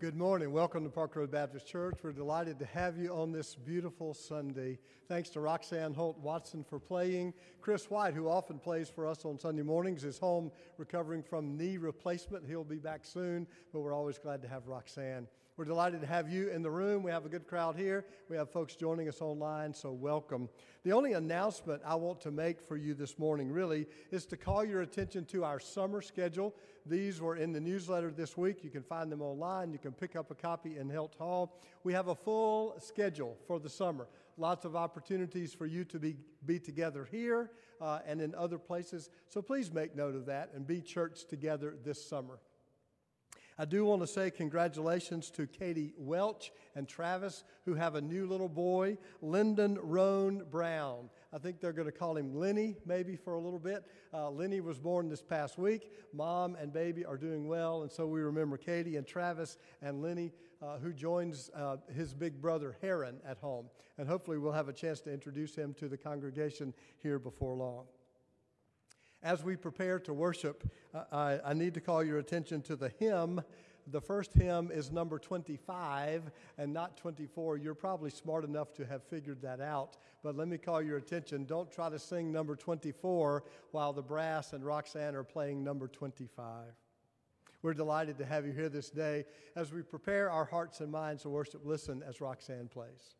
Good morning. Welcome to Park Road Baptist Church. We're delighted to have you on this beautiful Sunday. Thanks to Roxanne Holt Watson for playing. Chris White, who often plays for us on Sunday mornings, is home recovering from knee replacement. He'll be back soon, but we're always glad to have Roxanne. We're delighted to have you in the room. We have a good crowd here. We have folks joining us online, so welcome. The only announcement I want to make for you this morning, really, is to call your attention to our summer schedule. These were in the newsletter this week. You can find them online. You can pick up a copy in Helt Hall. We have a full schedule for the summer. Lots of opportunities for you to be, be together here uh, and in other places. So please make note of that and be church together this summer. I do want to say congratulations to Katie Welch and Travis, who have a new little boy, Lyndon Roan Brown. I think they're going to call him Lenny maybe for a little bit. Uh, Lenny was born this past week. Mom and baby are doing well, and so we remember Katie and Travis and Lenny, uh, who joins uh, his big brother Heron at home. And hopefully, we'll have a chance to introduce him to the congregation here before long. As we prepare to worship, uh, I, I need to call your attention to the hymn. The first hymn is number 25 and not 24. You're probably smart enough to have figured that out, but let me call your attention. Don't try to sing number 24 while the brass and Roxanne are playing number 25. We're delighted to have you here this day as we prepare our hearts and minds to worship. Listen as Roxanne plays.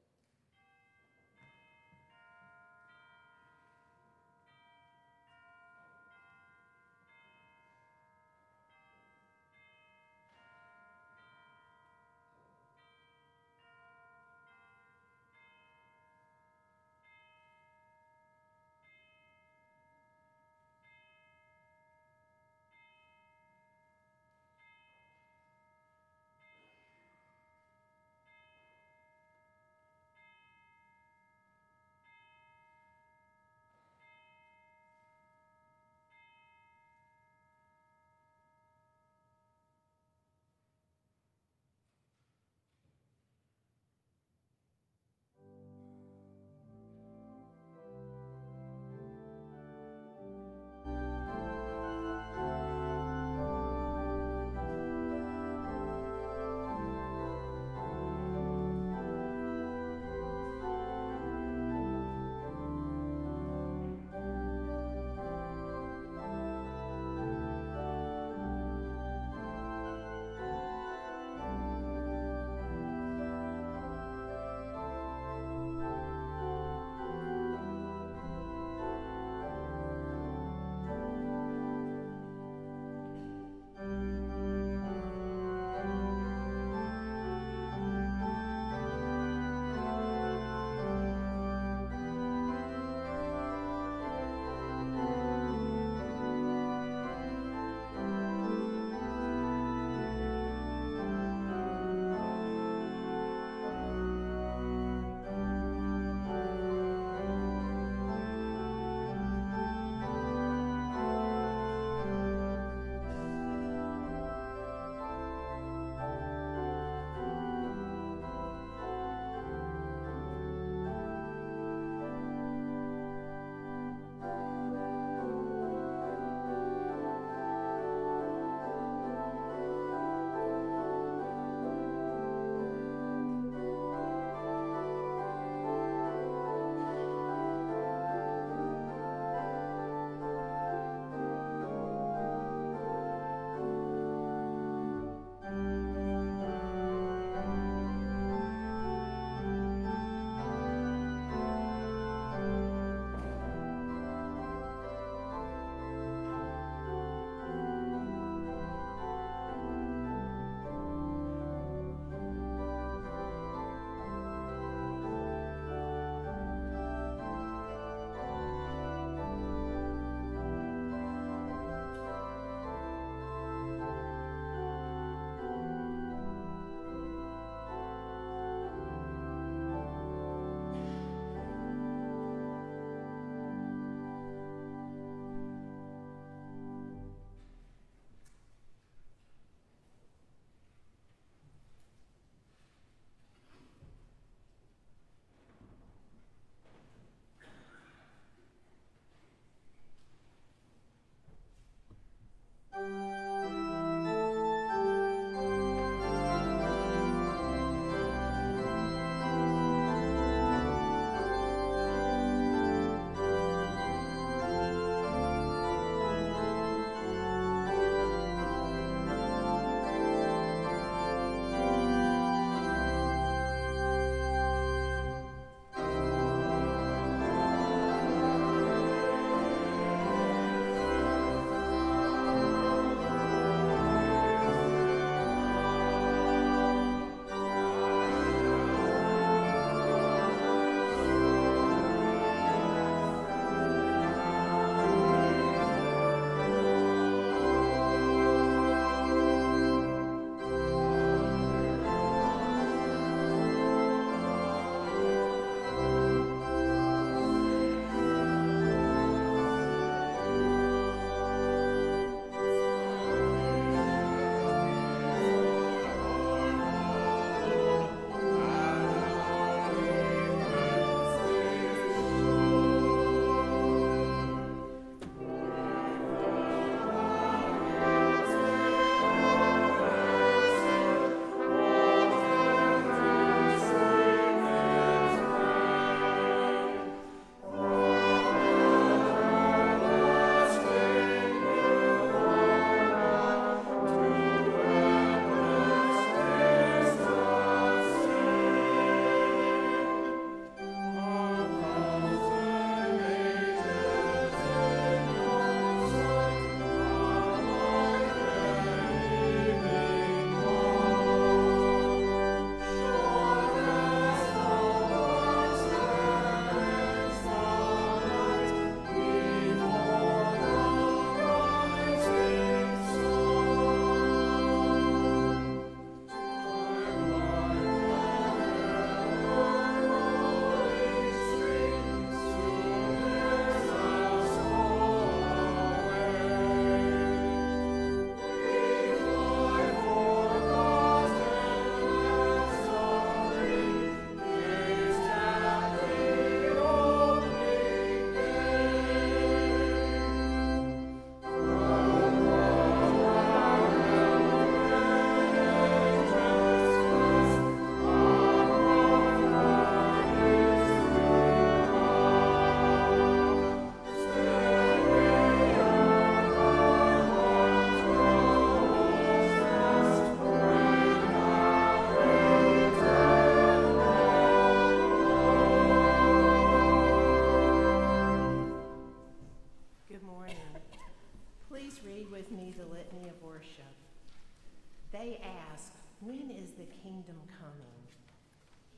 Kingdom coming?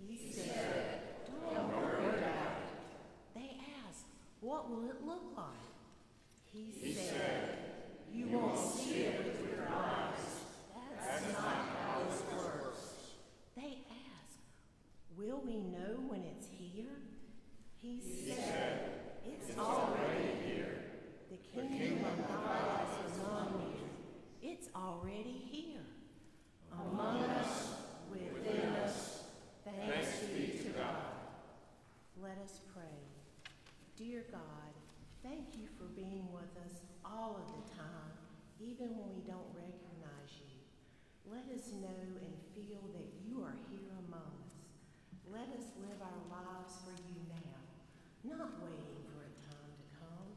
He said, Don't worry about it. They ask, What will it look like? He said, You won't see it with your eyes. That's not how it works. They ask, Will we know when it's here? He said, It's already here. The kingdom of God is among you. It's already here. Among us, within us. Thanks be to God. Let us pray. Dear God, thank you for being with us all of the time, even when we don't recognize you. Let us know and feel that you are here among us. Let us live our lives for you now, not waiting for a time to come.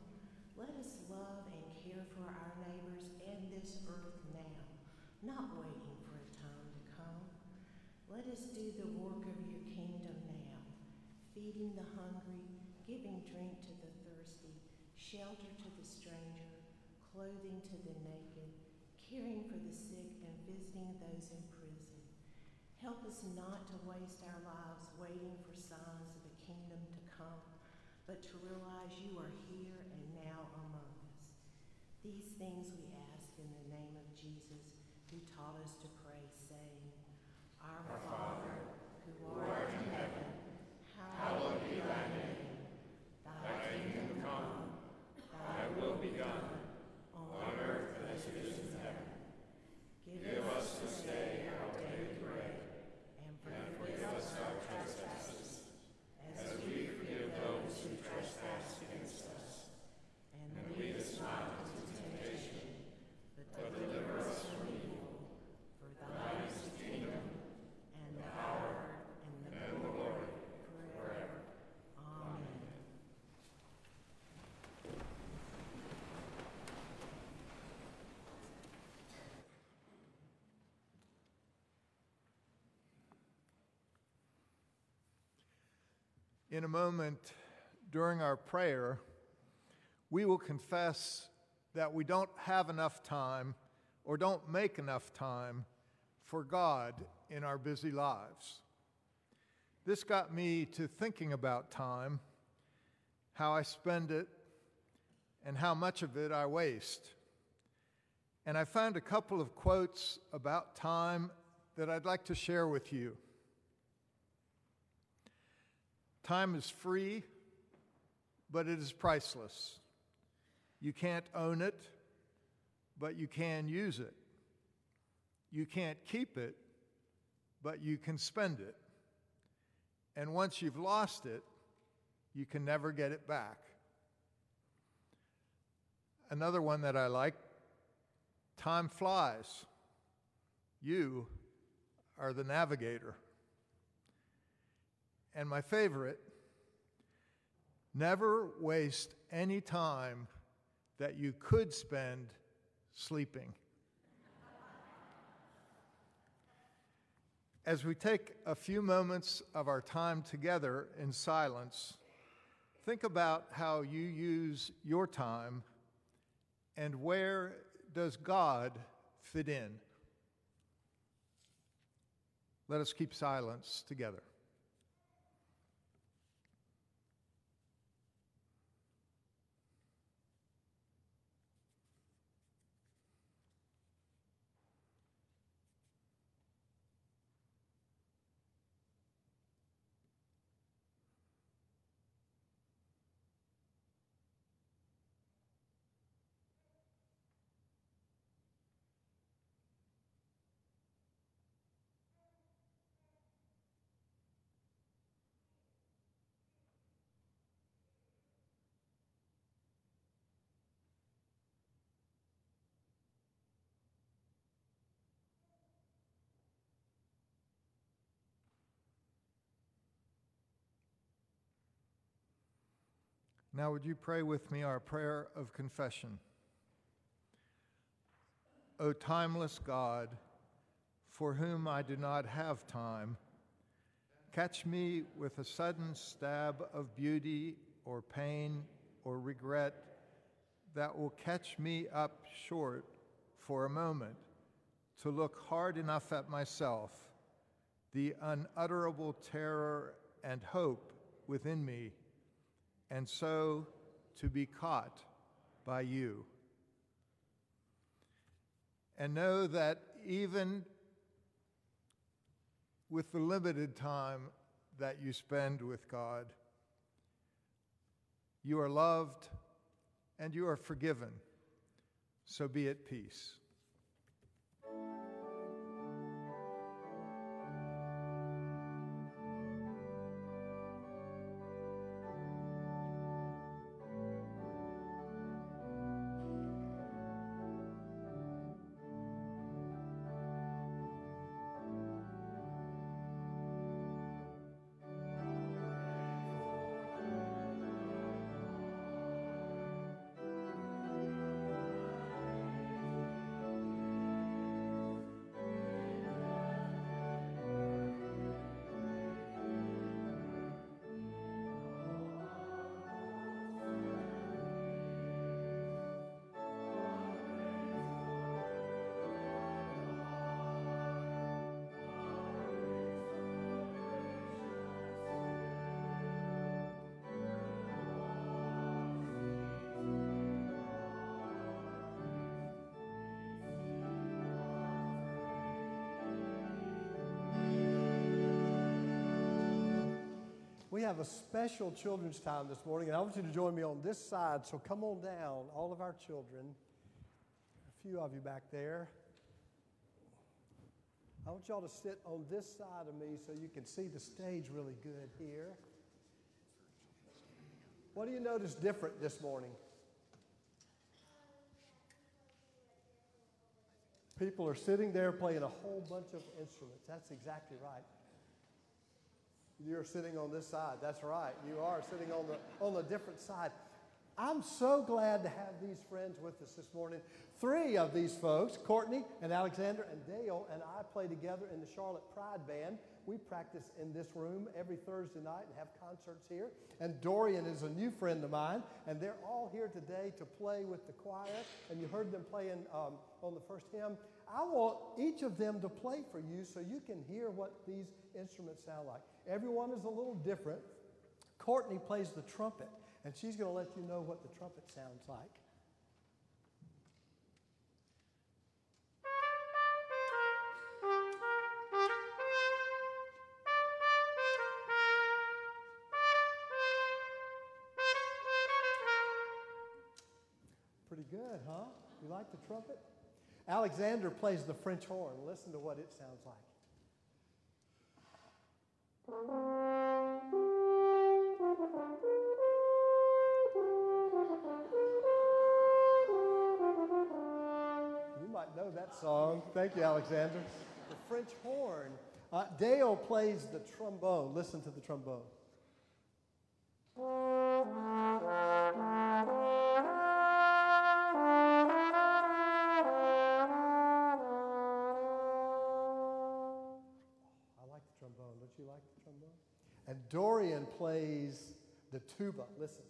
Let us love and care for our neighbors and this earth now, not waiting for a time to come. Let us do the work of your kingdom now, feeding the hungry, giving drink to the thirsty, shelter to the stranger, clothing to the naked, caring for the sick and visiting those in prison. Help us not to waste our lives waiting for signs of a kingdom to come, but to realize you are here and now among us. These things we ask in the name of Jesus, who taught us to pray, saying, Our Father, who art in heaven, hallowed be thy name. Thy kingdom come, thy will be done, on earth as it is in heaven. Give us this day our daily bread, and forgive us our trespasses, as we forgive those who trespass against us. And lead us not into temptation, but deliver us from evil. For thine is the kingdom, and the power, and the glory, forever. Amen. In a moment during our prayer, we will confess that we don't have enough time or don't make enough time for God in our busy lives. This got me to thinking about time, how I spend it, and how much of it I waste. And I found a couple of quotes about time that I'd like to share with you. Time is free, but it is priceless. You can't own it, but you can use it. You can't keep it, but you can spend it. And once you've lost it, you can never get it back. Another one that I like time flies. You are the navigator. And my favorite never waste any time that you could spend sleeping. As we take a few moments of our time together in silence, think about how you use your time and where does God fit in? Let us keep silence together. Now, would you pray with me our prayer of confession? O timeless God, for whom I do not have time, catch me with a sudden stab of beauty or pain or regret that will catch me up short for a moment, to look hard enough at myself, the unutterable terror and hope within me, and so to be caught by you. And know that even with the limited time that you spend with God, you are loved and you are forgiven. So be at peace. We have a special children's time this morning, and I want you to join me on this side. So come on down, all of our children. A few of you back there. I want y'all to sit on this side of me so you can see the stage really good here. What do you notice different this morning? People are sitting there playing a whole bunch of instruments. That's exactly right. You're sitting on this side. That's right. You are sitting on the on the different side. I'm so glad to have these friends with us this morning. Three of these folks, Courtney and Alexander and Dale, and I play together in the Charlotte Pride Band. We practice in this room every Thursday night and have concerts here. And Dorian is a new friend of mine, and they're all here today to play with the choir. And you heard them playing um, on the first hymn. I want each of them to play for you so you can hear what these instruments sound like. Everyone is a little different. Courtney plays the trumpet, and she's going to let you know what the trumpet sounds like. Pretty good, huh? You like the trumpet? Alexander plays the French horn. Listen to what it sounds like. Thank you, Alexander. The French horn. Uh, Dale plays the trombone. Listen to the trombone. I like the trombone. Don't you like the trombone? And Dorian plays the tuba. Listen.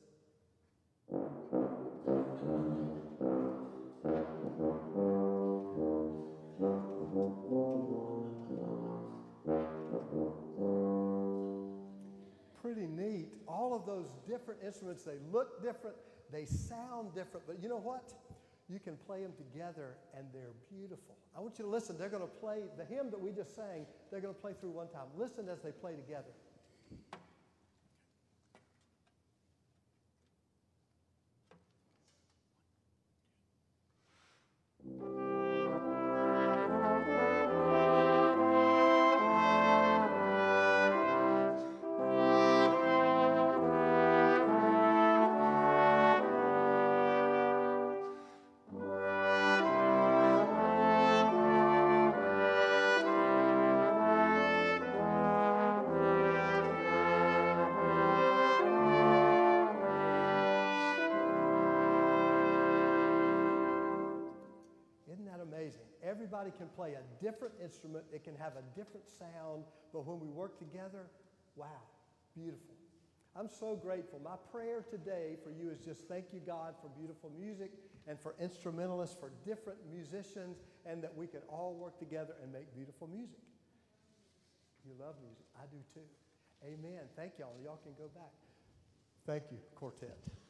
Instruments, they look different, they sound different, but you know what? You can play them together and they're beautiful. I want you to listen. They're going to play the hymn that we just sang, they're going to play through one time. Listen as they play together. Can play a different instrument, it can have a different sound, but when we work together, wow, beautiful. I'm so grateful. My prayer today for you is just thank you, God, for beautiful music and for instrumentalists, for different musicians, and that we can all work together and make beautiful music. You love music. I do too. Amen. Thank y'all. Y'all can go back. Thank you, quartet.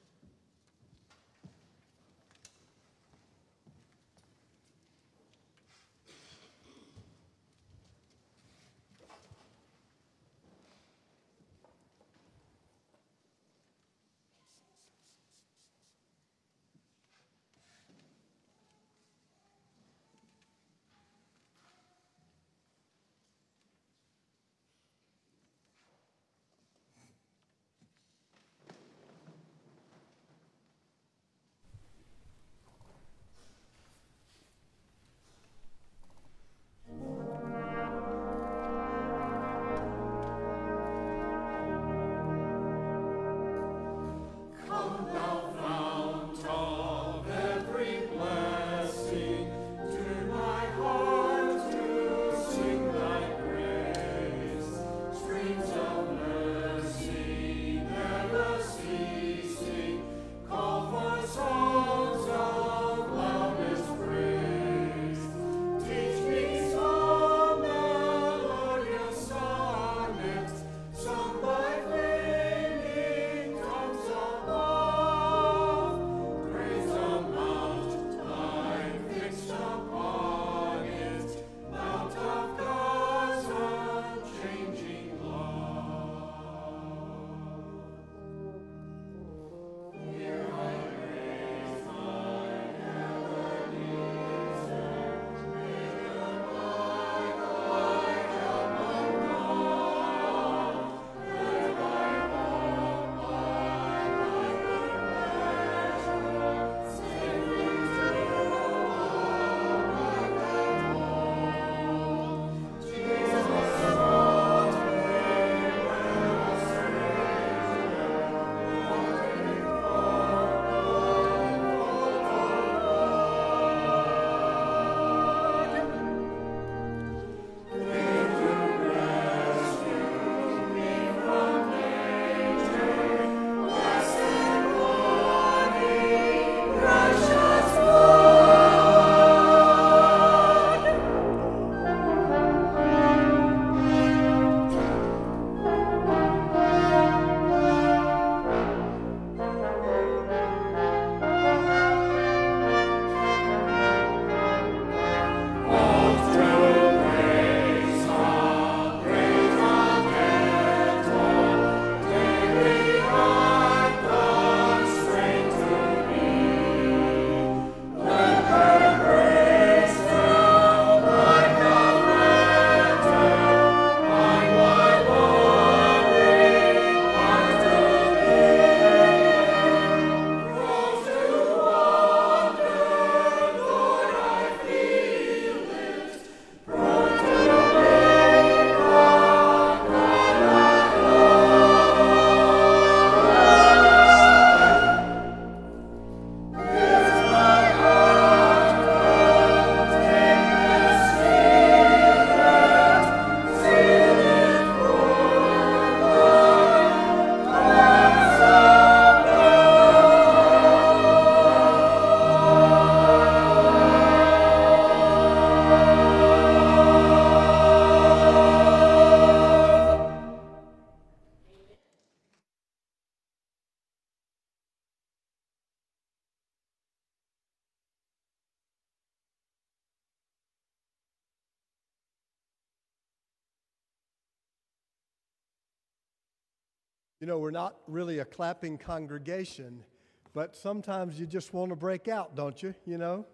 You know, we're not really a clapping congregation, but sometimes you just want to break out, don't you? You know?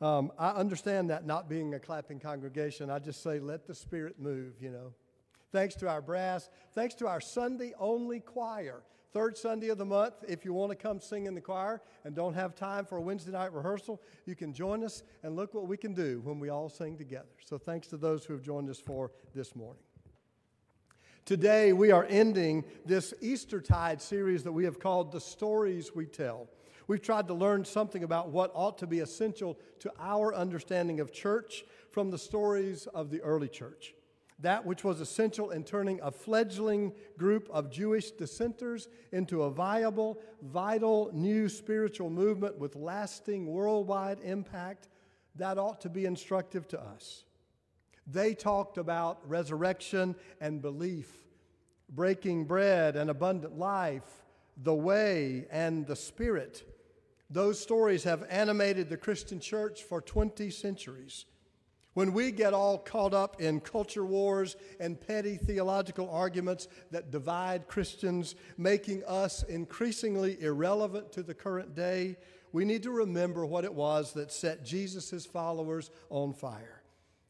Um, I understand that not being a clapping congregation. I just say, let the Spirit move, you know. Thanks to our brass. Thanks to our Sunday only choir. Third Sunday of the month, if you want to come sing in the choir and don't have time for a Wednesday night rehearsal, you can join us and look what we can do when we all sing together. So thanks to those who have joined us for this morning. Today, we are ending this Eastertide series that we have called The Stories We Tell. We've tried to learn something about what ought to be essential to our understanding of church from the stories of the early church. that which was essential in turning a fledgling group of Jewish dissenters into a viable, vital new spiritual movement with lasting worldwide impact, that ought to be instructive to us. They talked about resurrection and belief, breaking bread and abundant life, the way and the spirit. Those stories have animated the Christian church for 20 centuries. When we get all caught up in culture wars and petty theological arguments that divide Christians, making us increasingly irrelevant to the current day, we need to remember what it was that set Jesus' followers on fire.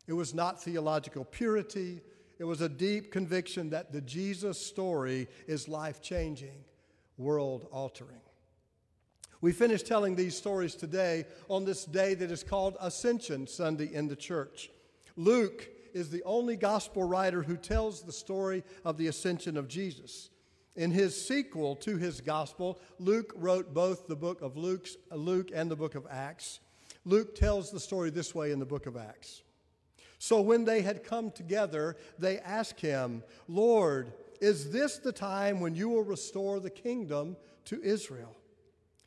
It was not theological purity, it was a deep conviction that the Jesus story is life changing, world altering. We finish telling these stories today on this day that is called Ascension Sunday in the church. Luke is the only gospel writer who tells the story of the ascension of Jesus. In his sequel to his gospel, Luke wrote both the book of Luke's, Luke and the book of Acts. Luke tells the story this way in the book of Acts. So when they had come together, they asked him, Lord, is this the time when you will restore the kingdom to Israel?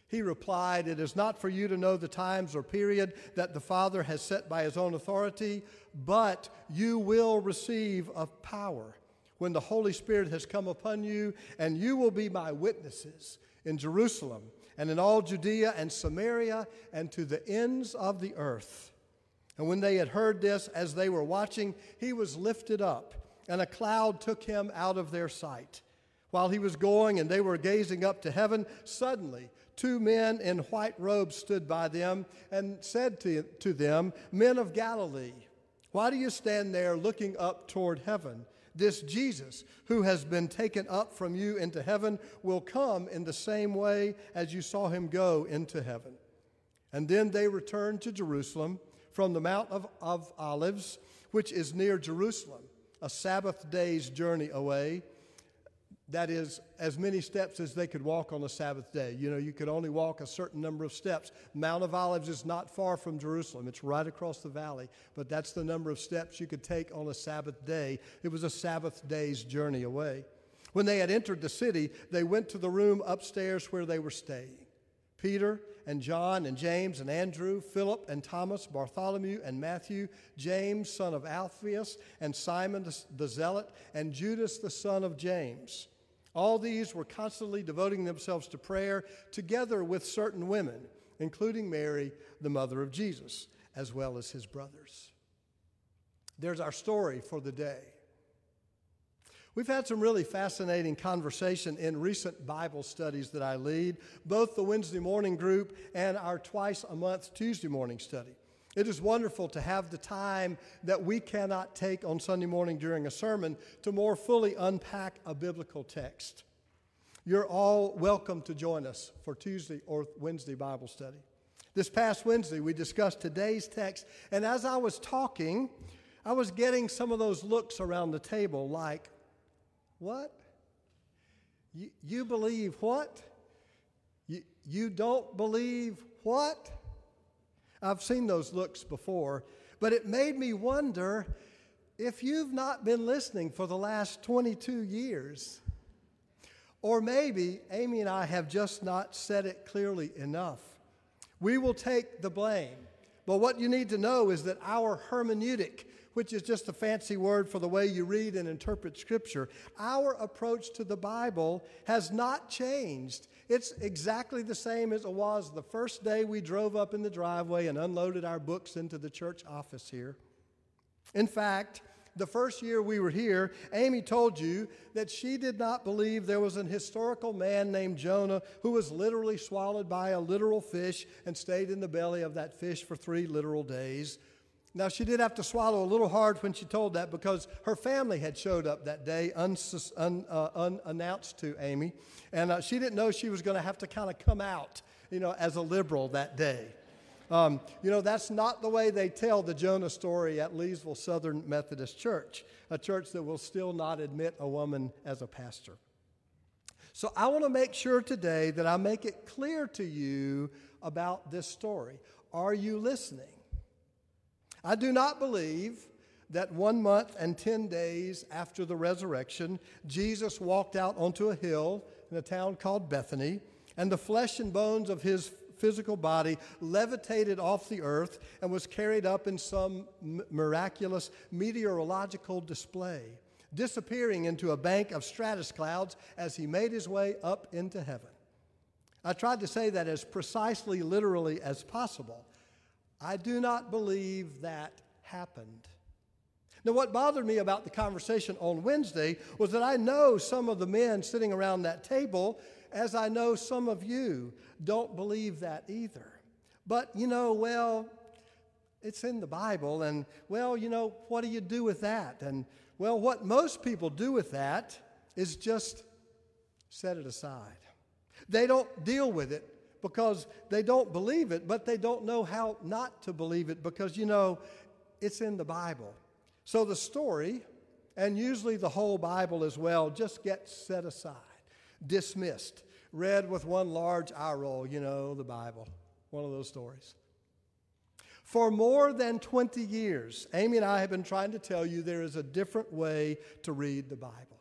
He replied, It is not for you to know the times or period that the Father has set by his own authority, but you will receive of power when the Holy Spirit has come upon you, and you will be my witnesses in Jerusalem and in all Judea and Samaria and to the ends of the earth. And when they had heard this, as they were watching, he was lifted up, and a cloud took him out of their sight. While he was going and they were gazing up to heaven, suddenly two men in white robes stood by them and said to, to them, Men of Galilee, why do you stand there looking up toward heaven? This Jesus, who has been taken up from you into heaven, will come in the same way as you saw him go into heaven. And then they returned to Jerusalem from the Mount of, of Olives, which is near Jerusalem, a Sabbath day's journey away that is as many steps as they could walk on a Sabbath day. You know, you could only walk a certain number of steps. Mount of Olives is not far from Jerusalem, it's right across the valley, but that's the number of steps you could take on a Sabbath day. It was a Sabbath day's journey away. When they had entered the city, they went to the room upstairs where they were staying. Peter and John and James and Andrew, Philip and Thomas, Bartholomew and Matthew, James, son of Alphaeus, and Simon the Zealot, and Judas, the son of James. All these were constantly devoting themselves to prayer together with certain women, including Mary, the mother of Jesus, as well as his brothers. There's our story for the day. We've had some really fascinating conversation in recent Bible studies that I lead, both the Wednesday morning group and our twice a month Tuesday morning study. It is wonderful to have the time that we cannot take on Sunday morning during a sermon to more fully unpack a biblical text. You're all welcome to join us for Tuesday or Wednesday Bible study. This past Wednesday, we discussed today's text, and as I was talking, I was getting some of those looks around the table like, What? You, you believe what? You, you don't believe what? I've seen those looks before, but it made me wonder if you've not been listening for the last 22 years. Or maybe Amy and I have just not said it clearly enough. We will take the blame. But what you need to know is that our hermeneutic, which is just a fancy word for the way you read and interpret Scripture, our approach to the Bible has not changed. It's exactly the same as it was the first day we drove up in the driveway and unloaded our books into the church office here. In fact, the first year we were here, Amy told you that she did not believe there was an historical man named Jonah who was literally swallowed by a literal fish and stayed in the belly of that fish for three literal days. Now, she did have to swallow a little hard when she told that because her family had showed up that day unsus- un, uh, unannounced to Amy. And uh, she didn't know she was going to have to kind of come out, you know, as a liberal that day. Um, you know, that's not the way they tell the Jonah story at Leesville Southern Methodist Church, a church that will still not admit a woman as a pastor. So I want to make sure today that I make it clear to you about this story. Are you listening? I do not believe that one month and 10 days after the resurrection, Jesus walked out onto a hill in a town called Bethany, and the flesh and bones of his physical body levitated off the earth and was carried up in some miraculous meteorological display, disappearing into a bank of stratus clouds as he made his way up into heaven. I tried to say that as precisely literally as possible. I do not believe that happened. Now, what bothered me about the conversation on Wednesday was that I know some of the men sitting around that table, as I know some of you don't believe that either. But, you know, well, it's in the Bible, and, well, you know, what do you do with that? And, well, what most people do with that is just set it aside. They don't deal with it because they don't believe it, but they don't know how not to believe it because, you know, it's in the Bible. So the story, and usually the whole Bible as well, just gets set aside, dismissed, read with one large eye roll, you know, the Bible, one of those stories. For more than 20 years, Amy and I have been trying to tell you there is a different way to read the Bible.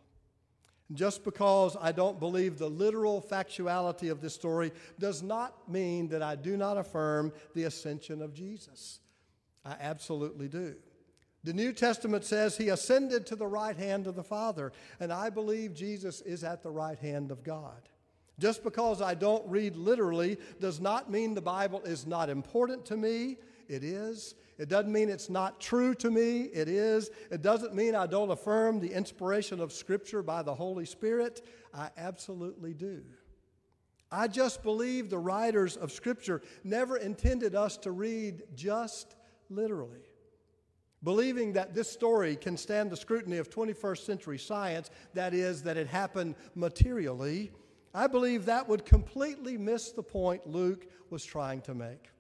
Just because I don't believe the literal factuality of this story does not mean that I do not affirm the ascension of Jesus. I absolutely do. The New Testament says he ascended to the right hand of the Father, and I believe Jesus is at the right hand of God. Just because I don't read literally does not mean the Bible is not important to me. It is. It doesn't mean it's not true to me. It is. It doesn't mean I don't affirm the inspiration of Scripture by the Holy Spirit. I absolutely do. I just believe the writers of Scripture never intended us to read just literally. Believing that this story can stand the scrutiny of 21st century science, that is, that it happened materially, I believe that would completely miss the point Luke was trying to make.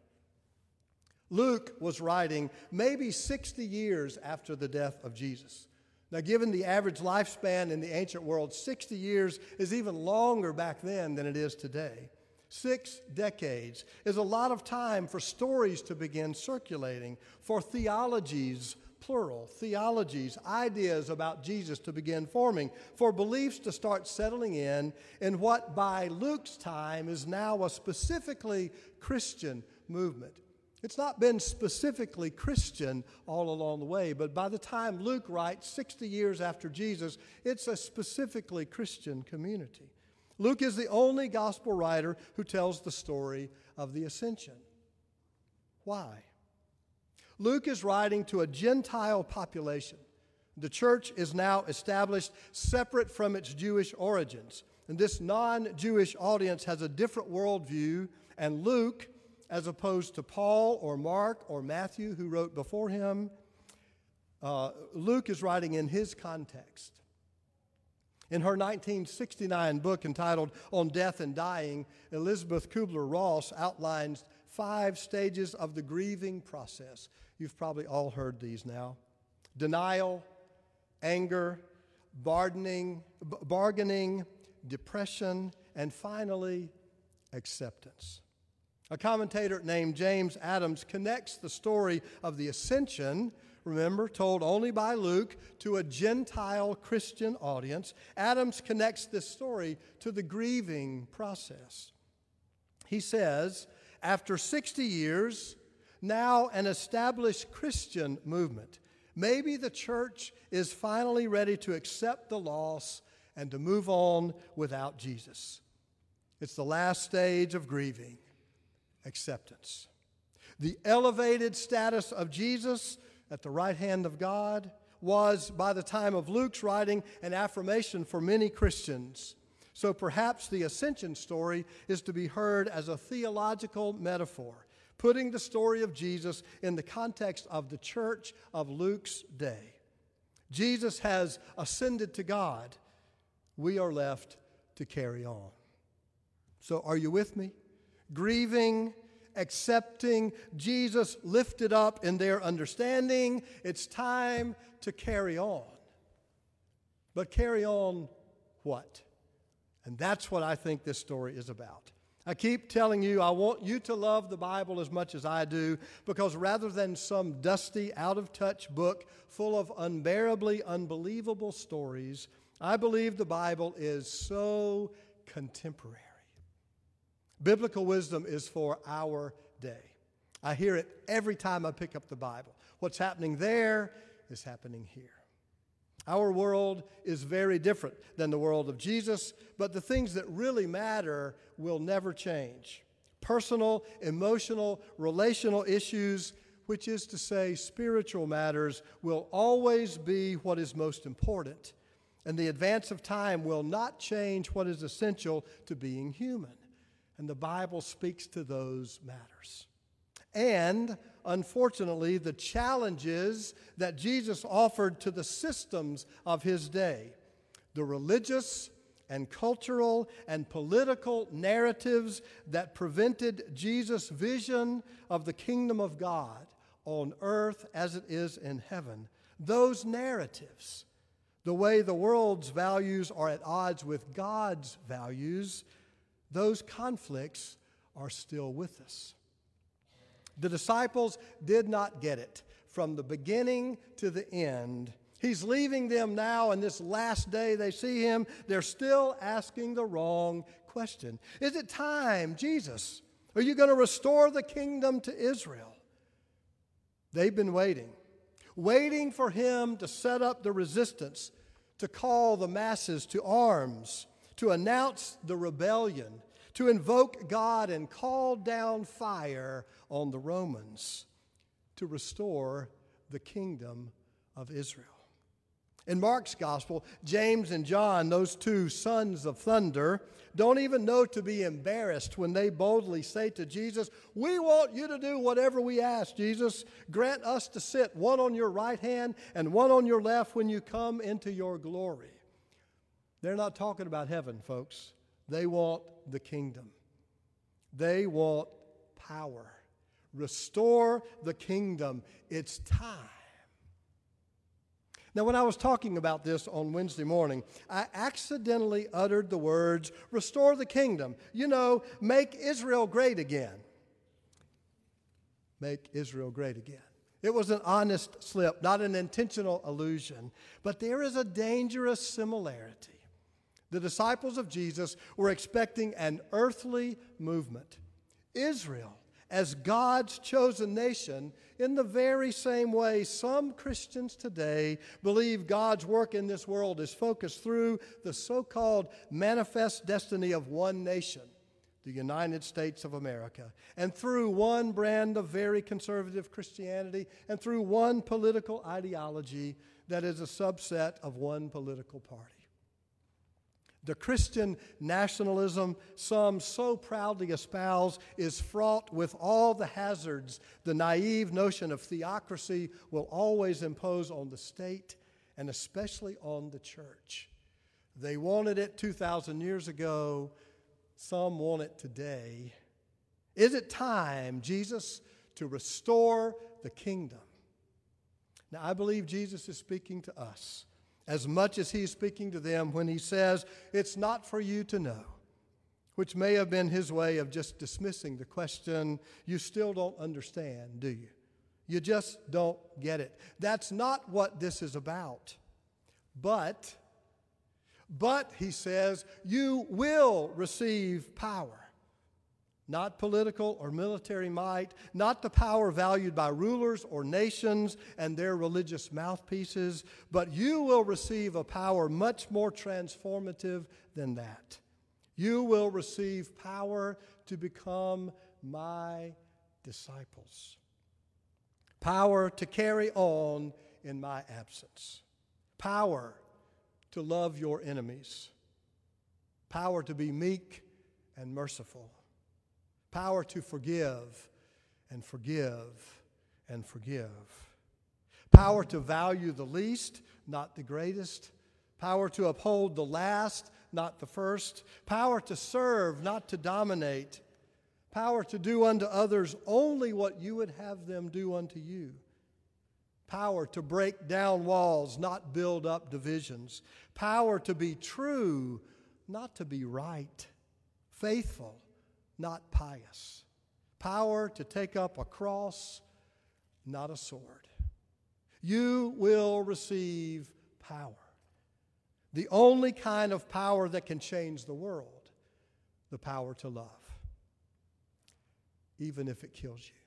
Luke was writing maybe 60 years after the death of Jesus. Now, given the average lifespan in the ancient world, 60 years is even longer back then than it is today. Six decades is a lot of time for stories to begin circulating, for theologies, plural, theologies, ideas about Jesus to begin forming, for beliefs to start settling in in what by Luke's time is now a specifically Christian movement. It's not been specifically Christian all along the way, but by the time Luke writes, 60 years after Jesus, it's a specifically Christian community. Luke is the only gospel writer who tells the story of the ascension. Why? Luke is writing to a Gentile population. The church is now established separate from its Jewish origins. And this non Jewish audience has a different worldview, and Luke, as opposed to Paul or Mark or Matthew, who wrote before him, uh, Luke is writing in his context. In her 1969 book entitled On Death and Dying, Elizabeth Kubler Ross outlines five stages of the grieving process. You've probably all heard these now denial, anger, bargaining, bargaining depression, and finally, acceptance. A commentator named James Adams connects the story of the ascension remember, told only by Luke to a Gentile Christian audience, Adams connects this story to the grieving process. He says, after 60 years, now an established Christian movement, maybe the church is finally ready to accept the loss and to move on without Jesus. It's the last stage of grieving acceptance. The elevated status of Jesus at the right hand of God was, by the time of Luke's writing, an affirmation for many Christians. So perhaps the ascension story is to be heard as a theological metaphor, putting the story of Jesus in the context of the church of Luke's day. Jesus has ascended to God. We are left to carry on. So, are you with me? Grieving accepting, Jesus lifted up in their understanding. It's time to carry on. But carry on what? And that's what I think this story is about. I keep telling you, I want you to love the Bible as much as I do because rather than some dusty, out of touch book full of unbearably unbelievable stories, I believe the Bible is so contemporary. Biblical wisdom is for our day. I hear it every time I pick up the Bible. What's happening there is happening here. Our world is very different than the world of Jesus, but the things that really matter will never change. Personal, emotional, relational issues, which is to say, spiritual matters, will always be what is most important. And the advance of time will not change what is essential to being human. And the Bible speaks to those matters. And unfortunately, the challenges that Jesus offered to the systems of his day, the religious and cultural and political narratives that prevented Jesus' vision of the kingdom of God on earth as it is in heaven. Those narratives, the way the world's values are at odds with God's values, those conflicts are still with us. The disciples did not get it from the beginning to the end. He's leaving them now, and this last day they see him, they're still asking the wrong question. Is it time, Jesus? Are you going to restore the kingdom to Israel? They've been waiting, waiting for him to set up the resistance, to call the masses to arms, to announce the rebellion, to invoke God and call down fire on the Romans to restore the kingdom of Israel. In Mark's gospel, James and John, those two sons of thunder, don't even know to be embarrassed when they boldly say to Jesus, We want you to do whatever we ask, Jesus. Grant us to sit one on your right hand and one on your left when you come into your glory. They're not talking about heaven, folks. They want the kingdom. They want power. Restore the kingdom. It's time. Now, when I was talking about this on Wednesday morning, I accidentally uttered the words, restore the kingdom. You know, make Israel great again. Make Israel great again. It was an honest slip, not an intentional allusion. But there is a dangerous similarity the disciples of Jesus were expecting an earthly movement. Israel, as God's chosen nation, in the very same way some Christians today believe God's work in this world is focused through the so called manifest destiny of one nation, the United States of America, and through one brand of very conservative Christianity, and through one political ideology that is a subset of one political party. The Christian nationalism some so proudly espouse is fraught with all the hazards the naive notion of theocracy will always impose on the state and especially on the church. They wanted it 2,000 years ago, some want it today. Is it time, Jesus, to restore the kingdom? Now, I believe Jesus is speaking to us as much as he's speaking to them when he says, It's not for you to know, which may have been his way of just dismissing the question. You still don't understand, do you? You just don't get it. That's not what this is about. But, but, he says, you will receive power not political or military might, not the power valued by rulers or nations and their religious mouthpieces, but you will receive a power much more transformative than that. You will receive power to become my disciples, power to carry on in my absence, power to love your enemies, power to be meek and merciful power to forgive and forgive and forgive. Power to value the least, not the greatest. Power to uphold the last, not the first. Power to serve, not to dominate. Power to do unto others only what you would have them do unto you. Power to break down walls, not build up divisions. Power to be true, not to be right. Faithful, not pious. Power to take up a cross, not a sword. You will receive power. The only kind of power that can change the world the power to love, even if it kills you.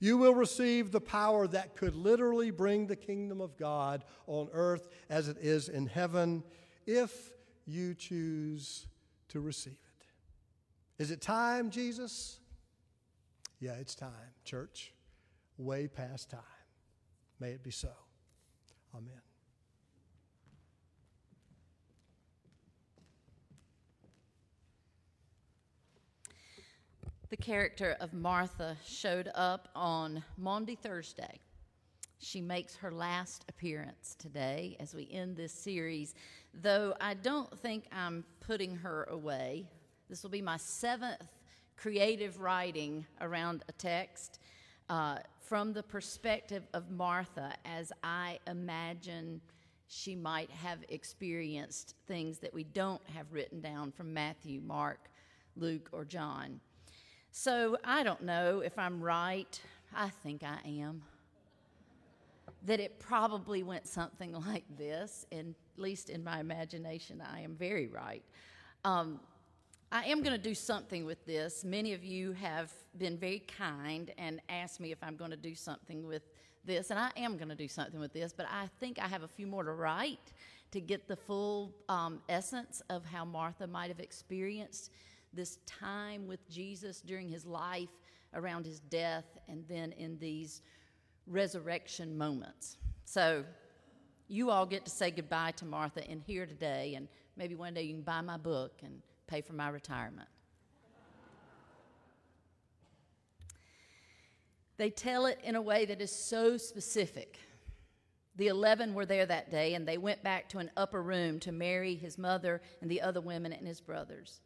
You will receive the power that could literally bring the kingdom of God on earth as it is in heaven if you choose to receive it. Is it time, Jesus? Yeah, it's time, church. Way past time. May it be so. Amen. The character of Martha showed up on Maundy Thursday. She makes her last appearance today as we end this series, though I don't think I'm putting her away. This will be my seventh creative writing around a text uh, from the perspective of Martha as I imagine she might have experienced things that we don't have written down from Matthew, Mark, Luke, or John. So I don't know if I'm right. I think I am. That it probably went something like this, and at least in my imagination, I am very right. Um, I am going to do something with this. Many of you have been very kind and asked me if I'm going to do something with this, and I am going to do something with this, but I think I have a few more to write to get the full um, essence of how Martha might have experienced this time with Jesus during his life, around his death, and then in these resurrection moments. So, you all get to say goodbye to Martha in here today, and maybe one day you can buy my book and pay for my retirement. They tell it in a way that is so specific. The eleven were there that day, and they went back to an upper room to Mary, his mother, and the other women and his brothers.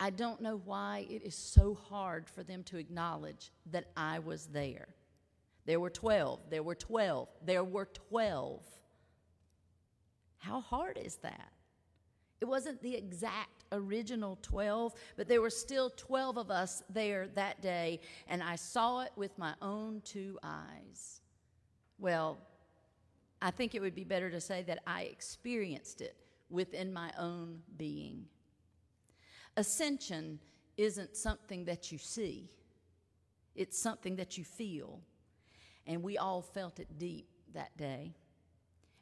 I don't know why it is so hard for them to acknowledge that I was there. There were 12. There were 12. There were 12. How hard is that? It wasn't the exact original 12, but there were still 12 of us there that day, and I saw it with my own two eyes. Well, I think it would be better to say that I experienced it within my own being. Ascension isn't something that you see, it's something that you feel. And we all felt it deep that day.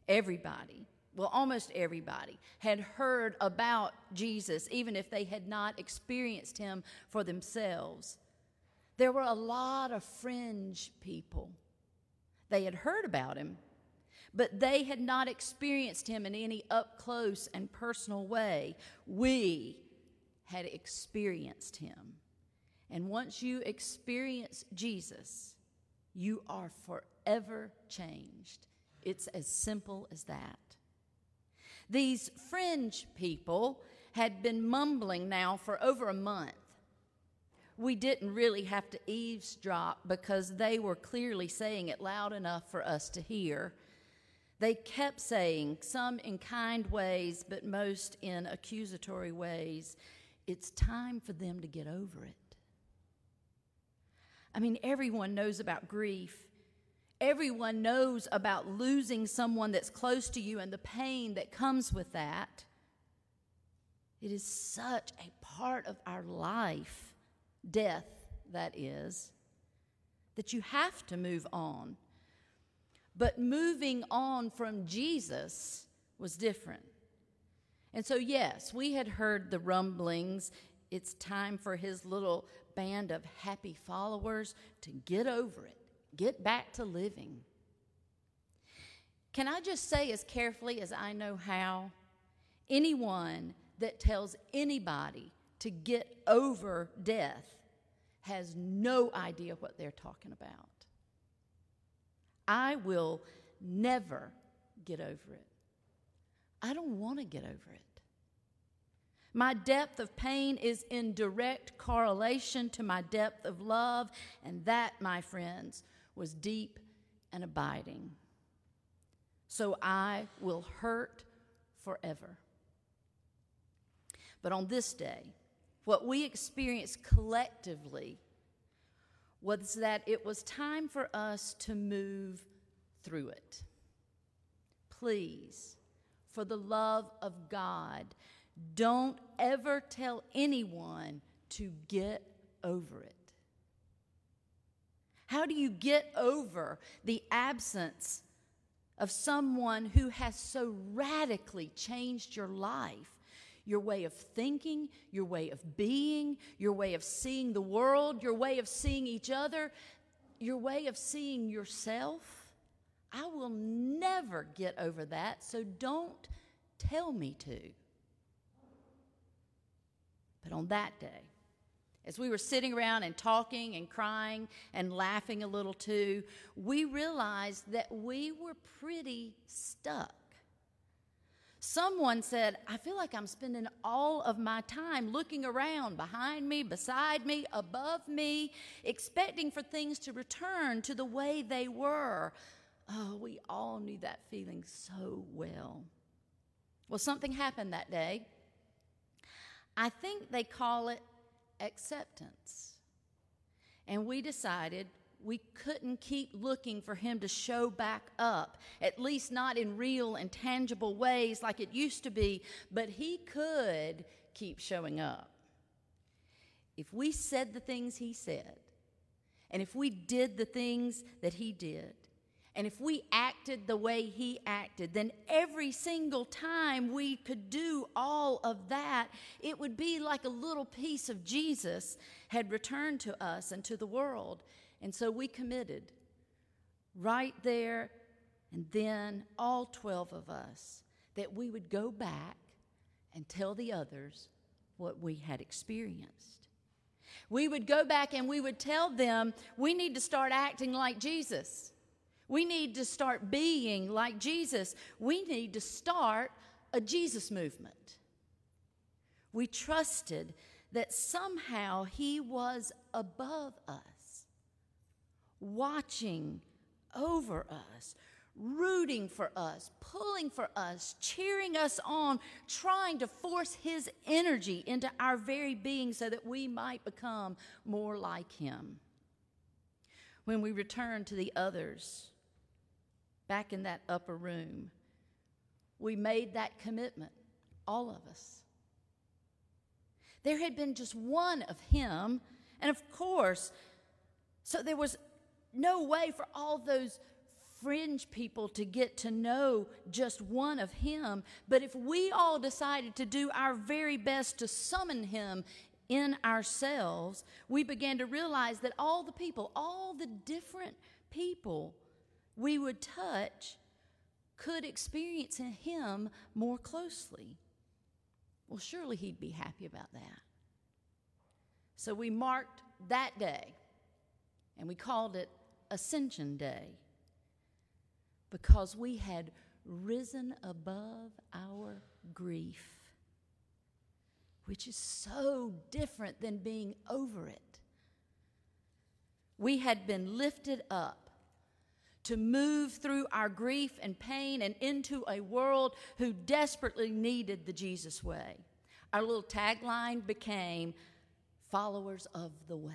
Everybody, well, almost everybody, had heard about Jesus, even if they had not experienced him for themselves. There were a lot of fringe people. They had heard about him, but they had not experienced him in any up close and personal way. We had experienced him. And once you experience Jesus, you are forever changed. It's as simple as that. These fringe people had been mumbling now for over a month. We didn't really have to eavesdrop because they were clearly saying it loud enough for us to hear. They kept saying, some in kind ways, but most in accusatory ways, it's time for them to get over it. I mean, everyone knows about grief. Everyone knows about losing someone that's close to you and the pain that comes with that. It is such a part of our life, death, that is, that you have to move on. But moving on from Jesus was different. And so, yes, we had heard the rumblings. It's time for his little band of happy followers to get over it, get back to living. Can I just say, as carefully as I know how, anyone that tells anybody to get over death has no idea what they're talking about. I will never get over it. I don't want to get over it. My depth of pain is in direct correlation to my depth of love, and that, my friends, was deep and abiding. So I will hurt forever. But on this day, what we experienced collectively was that it was time for us to move through it. Please, for the love of God, don't ever tell anyone to get over it. How do you get over the absence of someone who has so radically changed your life? Your way of thinking, your way of being, your way of seeing the world, your way of seeing each other, your way of seeing yourself. I will never get over that, so don't tell me to. But on that day, as we were sitting around and talking and crying and laughing a little too, we realized that we were pretty stuck. Someone said, I feel like I'm spending all of my time looking around behind me, beside me, above me, expecting for things to return to the way they were. Oh, we all knew that feeling so well. Well, something happened that day. I think they call it acceptance. And we decided we couldn't keep looking for him to show back up, at least not in real and tangible ways like it used to be, but he could keep showing up. If we said the things he said, and if we did the things that he did, and if we acted the way he acted, then every single time we could do all of that, it would be like a little piece of Jesus had returned to us and to the world. And so we committed right there and then, all 12 of us, that we would go back and tell the others what we had experienced. We would go back and we would tell them we need to start acting like Jesus. We need to start being like Jesus. We need to start a Jesus movement. We trusted that somehow He was above us, watching over us, rooting for us, pulling for us, cheering us on, trying to force His energy into our very being so that we might become more like Him. When we return to the others, back in that upper room, we made that commitment, all of us. There had been just one of him, and of course, so there was no way for all those fringe people to get to know just one of him. But if we all decided to do our very best to summon him in ourselves, we began to realize that all the people, all the different people, we would touch could experience Him more closely. Well, surely He'd be happy about that. So we marked that day and we called it Ascension Day because we had risen above our grief, which is so different than being over it. We had been lifted up to move through our grief and pain and into a world who desperately needed the Jesus way. Our little tagline became followers of the way.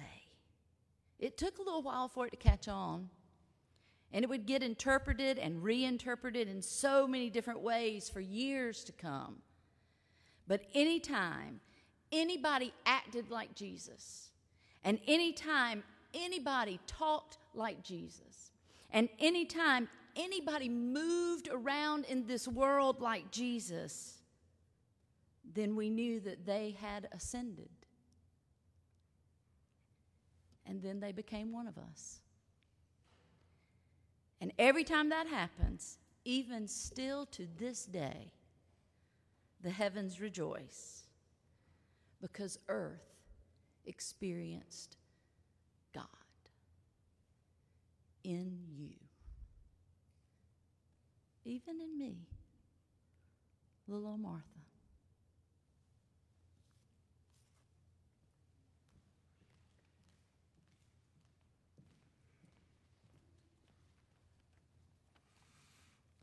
It took a little while for it to catch on. And it would get interpreted and reinterpreted in so many different ways for years to come. But anytime anybody acted like Jesus, and anytime anybody talked like Jesus, and anytime anybody moved around in this world like Jesus, then we knew that they had ascended. And then they became one of us. And every time that happens, even still to this day, the heavens rejoice because earth experienced in you, even in me, little old Martha.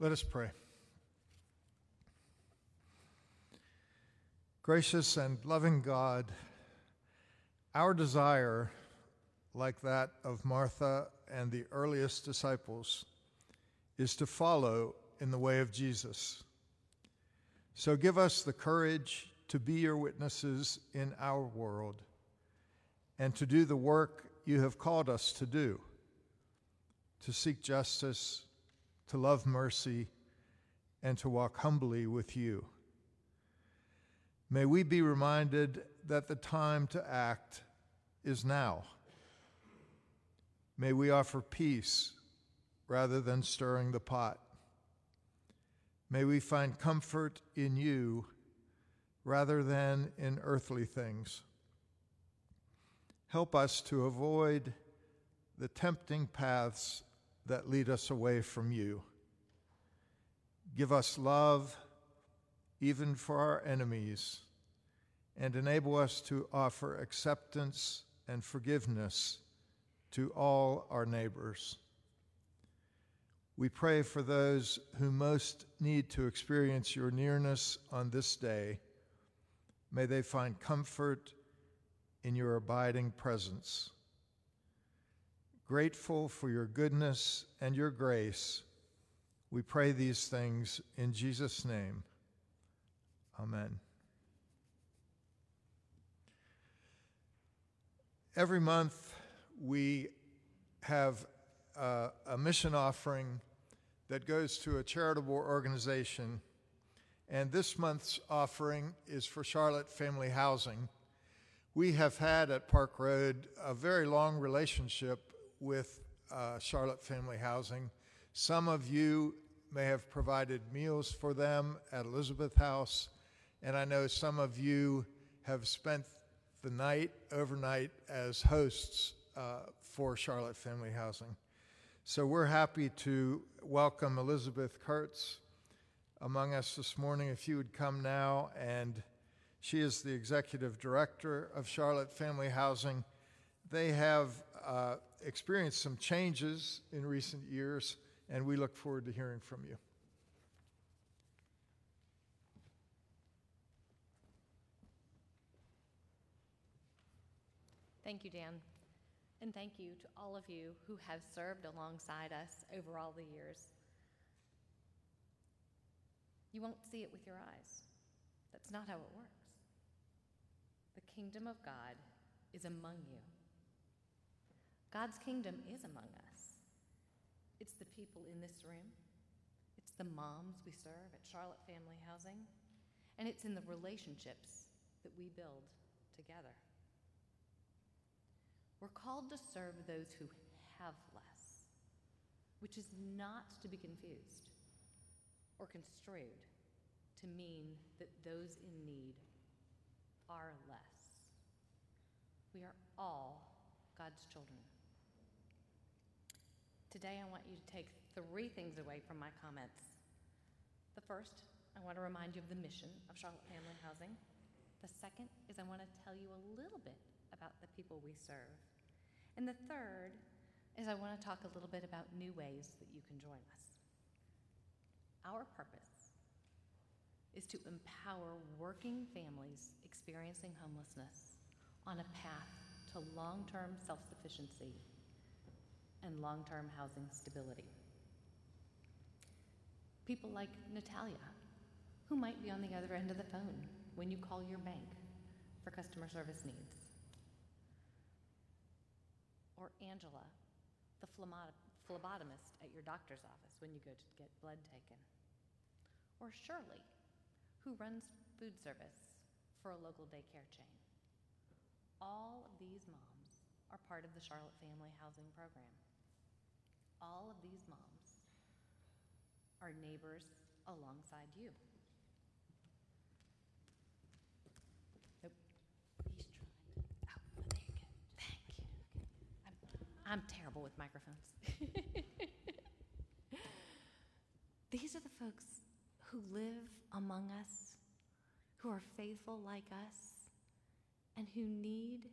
Let us pray. Gracious and loving God, Our desire, like that of Martha and the earliest disciples, is to follow in the way of Jesus. So give us the courage to be your witnesses in our world and to do the work you have called us to do to seek justice, to love mercy, and to walk humbly with you. May we be reminded that the time to act is now. May we offer peace rather than stirring the pot. May we find comfort in you rather than in earthly things. Help us to avoid the tempting paths that lead us away from you. Give us love even for our enemies and enable us to offer acceptance and forgiveness to all our neighbors. We pray for those who most need to experience your nearness on this day. May they find comfort in your abiding presence. Grateful for your goodness and your grace, we pray these things in Jesus' name. Amen. Every month, we have uh, a mission offering that goes to a charitable organization. And this month's offering is for Charlotte Family Housing. We have had at Park Road a very long relationship with uh, Charlotte Family Housing. Some of you may have provided meals for them at Elizabeth House, and I know some of you have spent the night overnight as hosts uh, for Charlotte Family Housing. So we're happy to welcome Elizabeth Kurtz among us this morning. If you would come now, and she is the executive director of Charlotte Family Housing. They have uh, experienced some changes in recent years, and we look forward to hearing from you. Thank you, Dan. And thank you to all of you who have served alongside us over all the years. You won't see it with your eyes. That's not how it works. The kingdom of God is among you. God's kingdom is among us. It's the people in this room, it's the moms we serve at Charlotte Family Housing, and it's in the relationships that we build together. We're called to serve those who have less, which is not to be confused or construed to mean that those in need are less. We are all God's children. Today, I want you to take three things away from my comments. The first, I want to remind you of the mission of Charlotte Family Housing. The second is I want to tell you a little bit about the people we serve. And the third is I want to talk a little bit about new ways that you can join us. Our purpose is to empower working families experiencing homelessness on a path to long term self sufficiency and long term housing stability. People like Natalia, who might be on the other end of the phone when you call your bank for customer service needs. Or Angela, the phlebotomist at your doctor's office when you go to get blood taken. Or Shirley, who runs food service for a local daycare chain. All of these moms are part of the Charlotte Family Housing Program. All of these moms are neighbors alongside you. Nope. He's trying to. Oh, there you go. Thank you. I'm, I'm terrible with microphones. These are the folks who live among us, who are faithful like us, and who need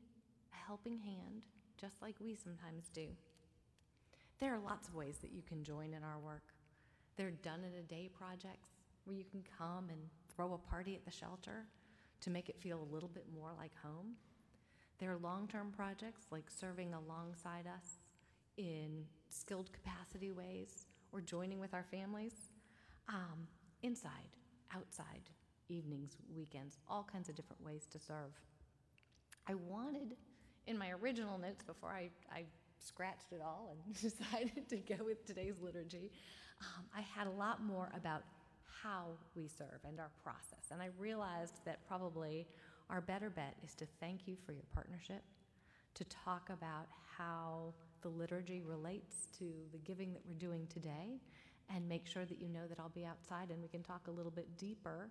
a helping hand, just like we sometimes do. There are lots of ways that you can join in our work. There are done in a day projects where you can come and throw a party at the shelter to make it feel a little bit more like home. They're long term projects like serving alongside us in skilled capacity ways or joining with our families, um, inside, outside, evenings, weekends, all kinds of different ways to serve. I wanted, in my original notes before I, I scratched it all and decided to go with today's liturgy, um, I had a lot more about how we serve and our process. And I realized that probably our better bet is to thank you for your partnership, to talk about how the liturgy relates to the giving that we're doing today, and make sure that you know that I'll be outside and we can talk a little bit deeper,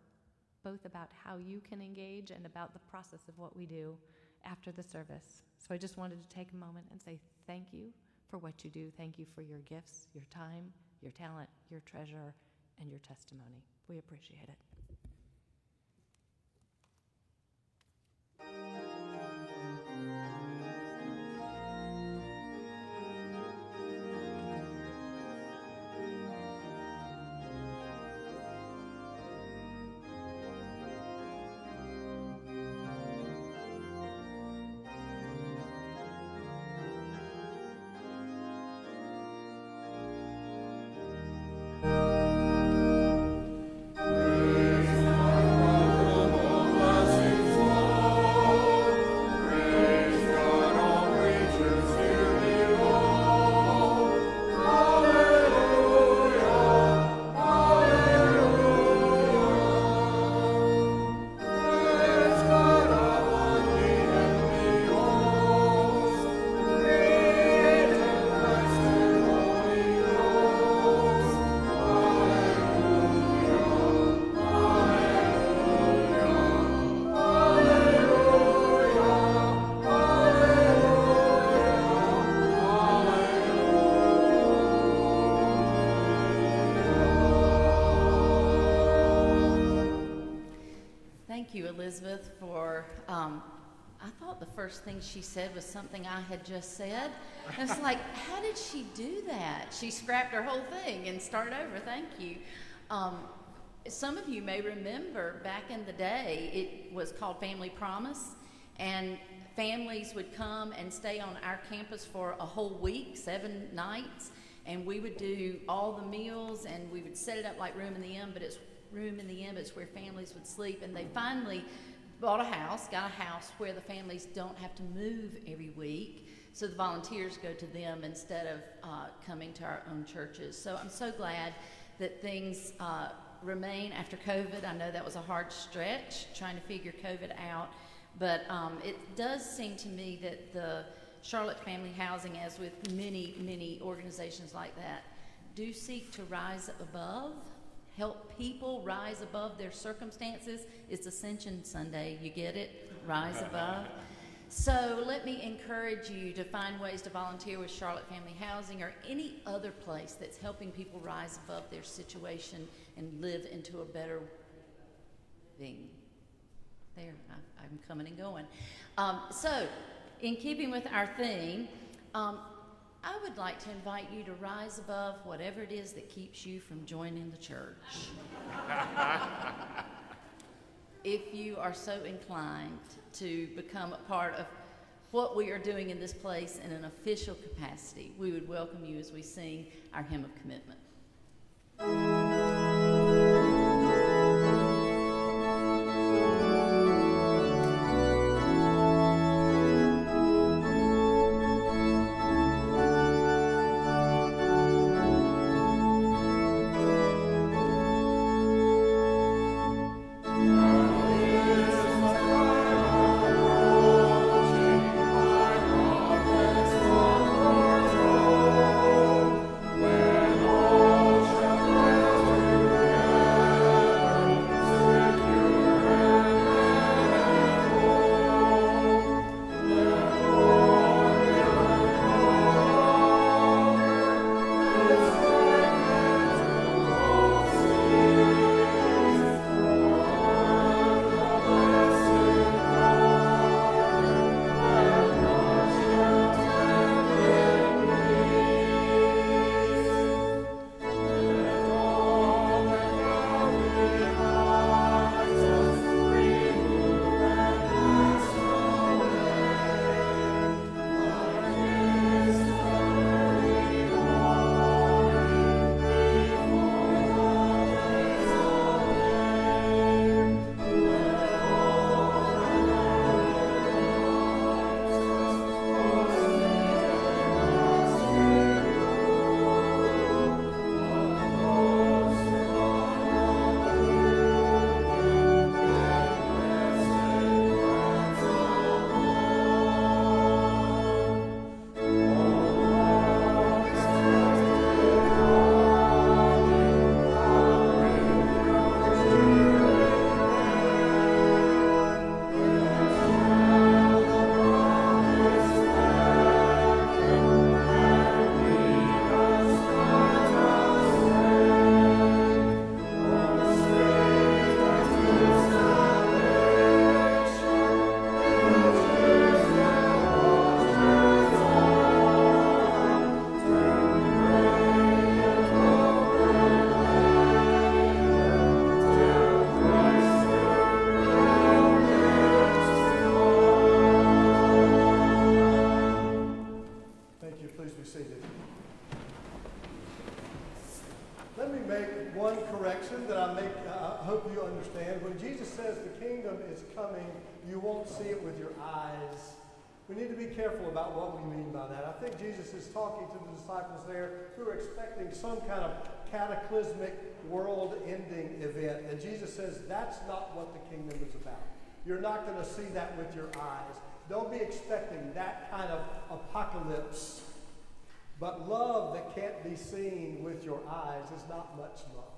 both about how you can engage and about the process of what we do after the service. So I just wanted to take a moment and say thank you for what you do. Thank you for your gifts, your time, your talent, your treasure, and your testimony. We appreciate it. Elizabeth, for. Um, I thought the first thing she said was something I had just said. And it's like, how did she do that? She scrapped her whole thing and started over. Thank you. Um, some of you may remember back in the day, it was called Family Promise, and families would come and stay on our campus for a whole week, seven nights, and we would do all the meals and we would set it up like Room in the Inn, but it's room in the Emmetts where families would sleep, and they finally bought a house, got a house where the families don't have to move every week. So the volunteers go to them instead of uh, coming to our own churches. So I'm so glad that things uh, remain after COVID. I know that was a hard stretch trying to figure COVID out, but um, it does seem to me that the Charlotte Family Housing, as with many, many organizations like that, do seek to rise above help people rise above their circumstances. It's Ascension Sunday. You get it? Rise above. So let me encourage you to find ways to volunteer with Charlotte Family Housing or any other place that's helping people rise above their situation and live into a better thing. There, I, am coming and going. Um, so, in keeping with our theme, um, I would like to invite you to rise above whatever it is that keeps you from joining the church. if you are so inclined to become a part of what we are doing in this place in an official capacity, we would welcome you as we sing our hymn of commitment. Is talking to the disciples there who are expecting some kind of cataclysmic world ending event. And Jesus says that's not what the kingdom is about. You're not going to see that with your eyes. Don't be expecting that kind of apocalypse. But love that can't be seen with your eyes is not much love.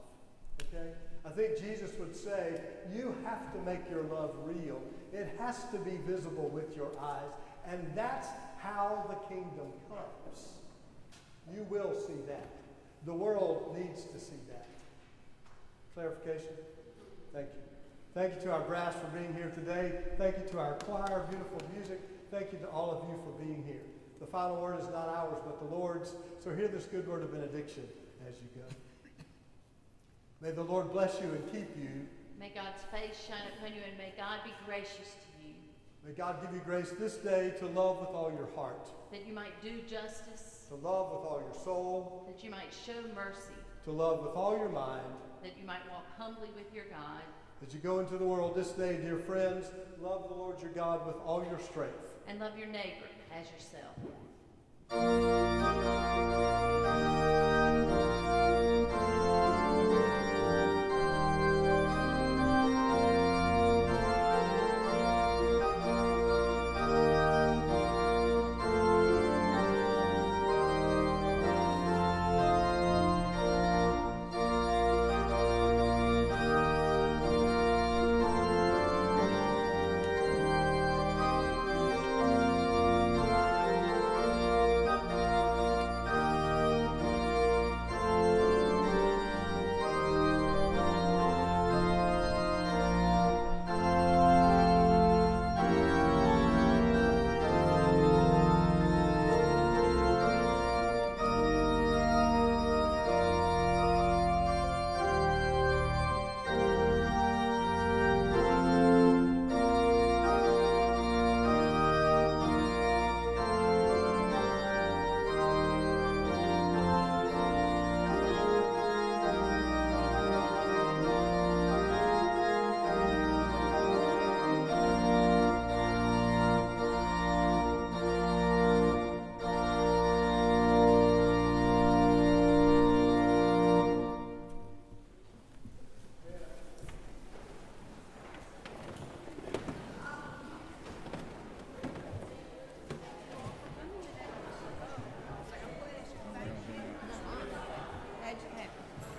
Okay? I think Jesus would say, you have to make your love real. It has to be visible with your eyes. And that's how the kingdom comes. You will see that. The world needs to see that. Clarification? Thank you. Thank you to our brass for being here today. Thank you to our choir, beautiful music. Thank you to all of you for being here. The final word is not ours, but the Lord's. So hear this good word of benediction as you go. May the Lord bless you and keep you. May God's face shine upon you, and may God be gracious to you. May God give you grace this day to love with all your heart, That you might do justice, to love with all your soul, that you might show mercy, to love with all your mind. that you might walk humbly with your God, As you go into the world this day, dear friends, love the Lord your God with all your strength. and love your neighbor as yourself.